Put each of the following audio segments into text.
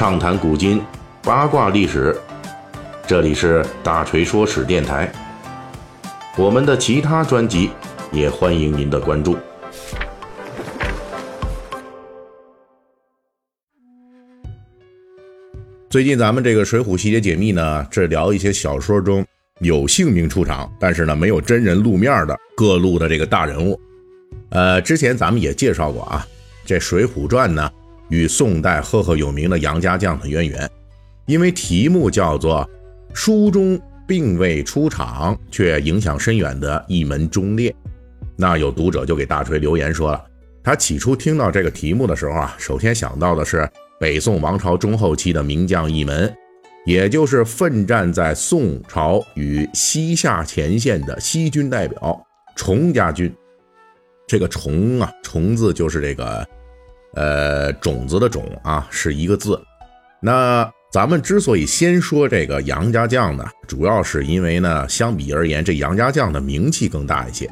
畅谈古今，八卦历史。这里是大锤说史电台。我们的其他专辑也欢迎您的关注。最近咱们这个《水浒细节解密》呢，这聊一些小说中有姓名出场，但是呢没有真人露面的各路的这个大人物。呃，之前咱们也介绍过啊，这《水浒传》呢与宋代赫赫有名的杨家将的渊源，因为题目叫做“书中并未出场却影响深远的一门忠烈”。那有读者就给大锤留言说了，他起初听到这个题目的时候啊，首先想到的是。北宋王朝中后期的名将一门，也就是奋战在宋朝与西夏前线的西军代表崇家军。这个“崇”啊，“崇”字就是这个，呃，种子的“种”啊，是一个字。那咱们之所以先说这个杨家将呢，主要是因为呢，相比而言，这杨家将的名气更大一些。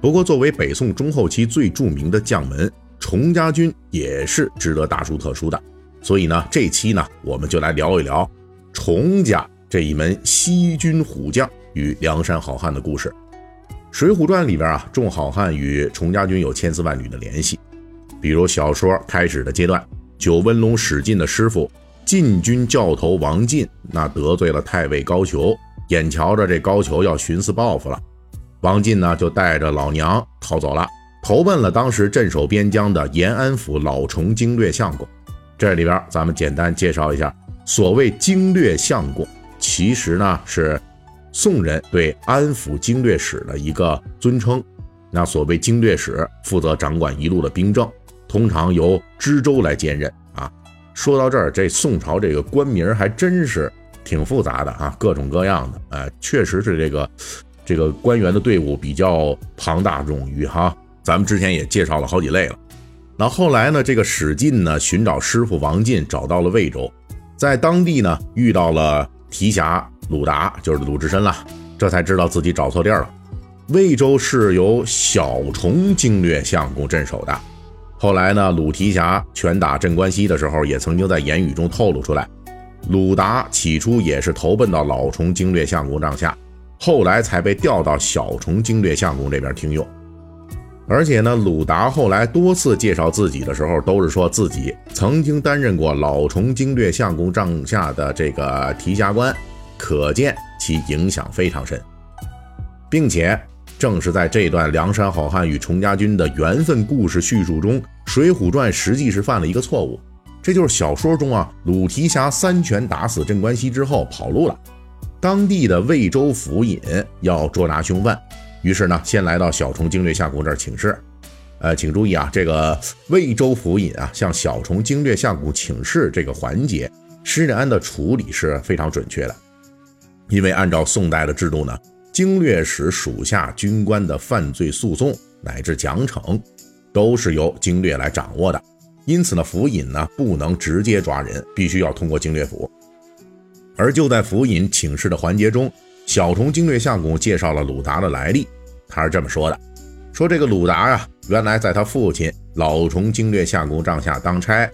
不过，作为北宋中后期最著名的将门，崇家军也是值得大书特书的。所以呢，这期呢，我们就来聊一聊崇家这一门西军虎将与梁山好汉的故事。《水浒传》里边啊，众好汉与崇家军有千丝万缕的联系。比如小说开始的阶段，九纹龙史进的师傅禁军教头王进，那得罪了太尉高俅，眼瞧着这高俅要寻死报复了，王进呢就带着老娘逃走了，投奔了当时镇守边疆的延安府老崇经略相公。这里边咱们简单介绍一下，所谓经略相公，其实呢是宋人对安抚经略使的一个尊称。那所谓经略使，负责掌管一路的兵政，通常由知州来兼任啊。说到这儿，这宋朝这个官名还真是挺复杂的啊，各种各样的，哎，确实是这个这个官员的队伍比较庞大冗余哈。咱们之前也介绍了好几类了。那后来呢？这个史进呢，寻找师傅王进，找到了魏州，在当地呢遇到了提辖鲁达，就是鲁智深了，这才知道自己找错地儿了。魏州是由小虫经略相公镇守的。后来呢，鲁提辖拳打镇关西的时候，也曾经在言语中透露出来，鲁达起初也是投奔到老崇经略相公帐下，后来才被调到小崇经略相公这边听用。而且呢，鲁达后来多次介绍自己的时候，都是说自己曾经担任过老崇经略相公帐下的这个提辖官，可见其影响非常深。并且，正是在这段梁山好汉与崇家军的缘分故事叙述中，《水浒传》实际是犯了一个错误，这就是小说中啊，鲁提辖三拳打死镇关西之后跑路了，当地的魏州府尹要捉拿凶犯。于是呢，先来到小虫经略相公这儿请示。呃，请注意啊，这个 魏州府尹啊，向小虫经略相公请示这个环节，施耐庵的处理是非常准确的。因为按照宋代的制度呢，经略使属下军官的犯罪诉讼乃至奖惩，都是由经略来掌握的。因此呢，府尹呢不能直接抓人，必须要通过经略府。而就在府尹请示的环节中，小虫经略相公介绍了鲁达的来历。他是这么说的：“说这个鲁达呀，原来在他父亲老虫经略相公帐下当差，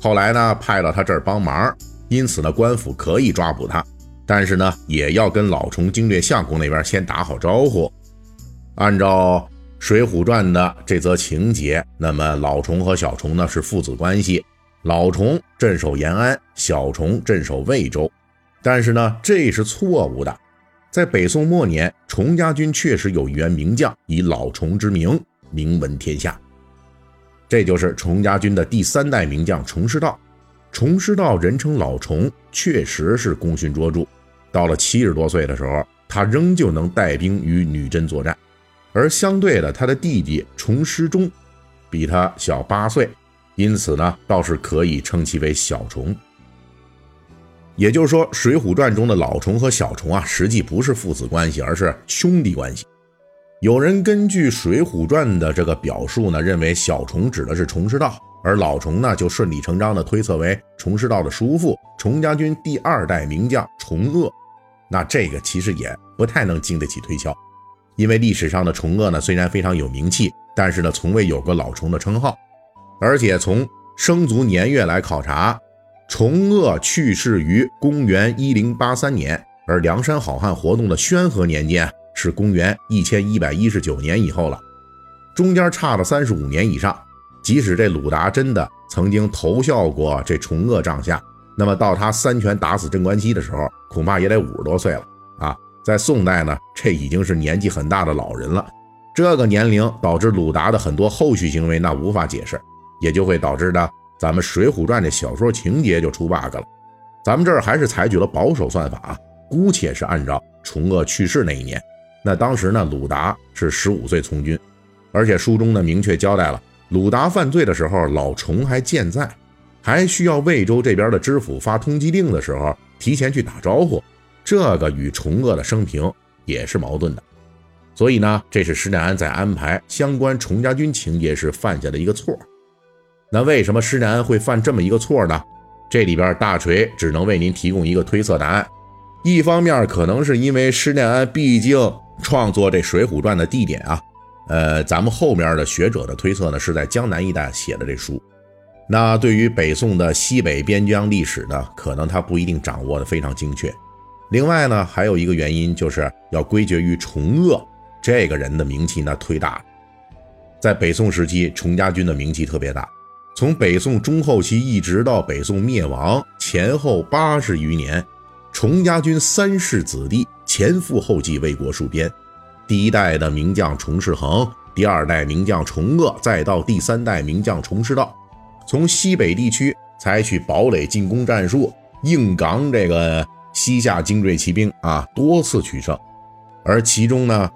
后来呢派到他这儿帮忙，因此呢官府可以抓捕他，但是呢也要跟老崇经略相公那边先打好招呼。按照《水浒传》的这则情节，那么老崇和小崇呢是父子关系，老崇镇守延安，小崇镇守魏州，但是呢这是错误的。”在北宋末年，崇家军确实有一员名将以老崇之名名闻天下，这就是崇家军的第三代名将崇师道。崇师道人称老崇，确实是功勋卓著。到了七十多岁的时候，他仍旧能带兵与女真作战。而相对的，他的弟弟崇师忠比他小八岁，因此呢，倒是可以称其为小崇。也就是说，《水浒传》中的老崇和小崇啊，实际不是父子关系，而是兄弟关系。有人根据《水浒传》的这个表述呢，认为小崇指的是崇师道，而老崇呢，就顺理成章地推测为崇师道的叔父，崇家军第二代名将崇鄂。那这个其实也不太能经得起推敲，因为历史上的虫鄂呢，虽然非常有名气，但是呢，从未有过老虫的称号，而且从生卒年月来考察。虫鄂去世于公元一零八三年，而梁山好汉活动的宣和年间是公元一千一百一十九年以后了，中间差了三十五年以上。即使这鲁达真的曾经投效过这虫鄂帐下，那么到他三拳打死镇关西的时候，恐怕也得五十多岁了啊！在宋代呢，这已经是年纪很大的老人了。这个年龄导致鲁达的很多后续行为那无法解释，也就会导致呢咱们《水浒传》的小说情节就出 bug 了。咱们这儿还是采取了保守算法，姑且是按照崇鄂去世那一年。那当时呢，鲁达是十五岁从军，而且书中呢明确交代了。鲁达犯罪的时候，老崇还健在，还需要魏州这边的知府发通缉令的时候提前去打招呼，这个与崇鄂的生平也是矛盾的。所以呢，这是施耐庵在安排相关崇家军情节时犯下的一个错。那为什么施耐庵会犯这么一个错呢？这里边大锤只能为您提供一个推测答案。一方面可能是因为施耐庵毕竟创作这《水浒传》的地点啊。呃，咱们后面的学者的推测呢，是在江南一带写的这书。那对于北宋的西北边疆历史呢，可能他不一定掌握的非常精确。另外呢，还有一个原因，就是要归结于崇鄂这个人的名气呢忒大。在北宋时期，崇家军的名气特别大，从北宋中后期一直到北宋灭亡前后八十余年，崇家军三世子弟前赴后继为国戍边。第一代的名将崇世恒，第二代名将崇鄂，再到第三代名将崇师道，从西北地区采取堡垒进攻战术，硬刚这个西夏精锐骑兵啊，多次取胜。而其中呢，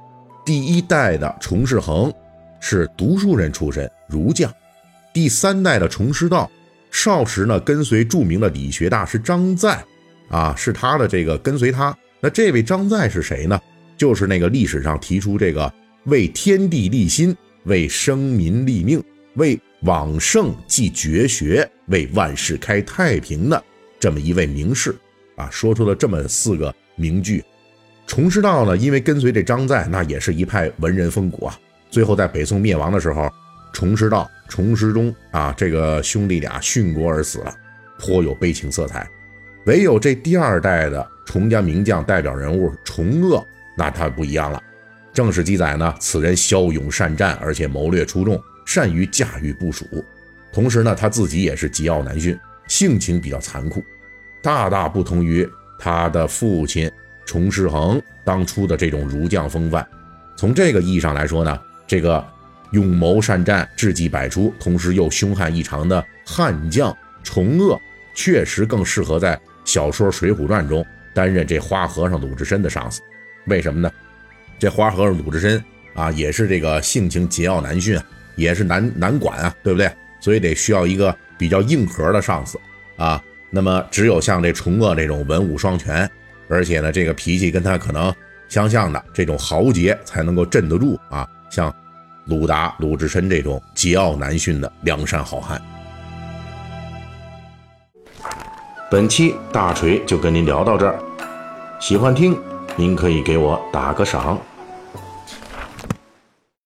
第一代的崇世恒是读书人出身，儒将；第三代的崇师道，少时呢跟随著名的理学大师张载，啊，是他的这个跟随他。那这位张载是谁呢？就是那个历史上提出这个为天地立心、为生民立命、为往圣继绝学、为万世开太平的这么一位名士啊，说出了这么四个名句。崇师道呢，因为跟随这张载，那也是一派文人风骨啊。最后在北宋灭亡的时候，崇师道、崇师中啊，这个兄弟俩殉国而死了，颇有悲情色彩。唯有这第二代的崇家名将代表人物崇鄂。那他不一样了，正史记载呢，此人骁勇善战，而且谋略出众，善于驾驭部署。同时呢，他自己也是桀骜难驯，性情比较残酷，大大不同于他的父亲崇世恒当初的这种儒将风范。从这个意义上来说呢，这个勇谋善战、智计百出，同时又凶悍异常的悍将崇鄂，确实更适合在小说《水浒传》中担任这花和尚鲁智深的上司。为什么呢？这花和尚鲁智深啊，也是这个性情桀骜难驯啊，也是难难管啊，对不对？所以得需要一个比较硬核的上司啊。那么只有像这崇鄂这种文武双全，而且呢，这个脾气跟他可能相像的这种豪杰，才能够镇得住啊。像鲁达、鲁智深这种桀骜难驯的梁山好汉。本期大锤就跟您聊到这儿，喜欢听。您可以给我打个赏。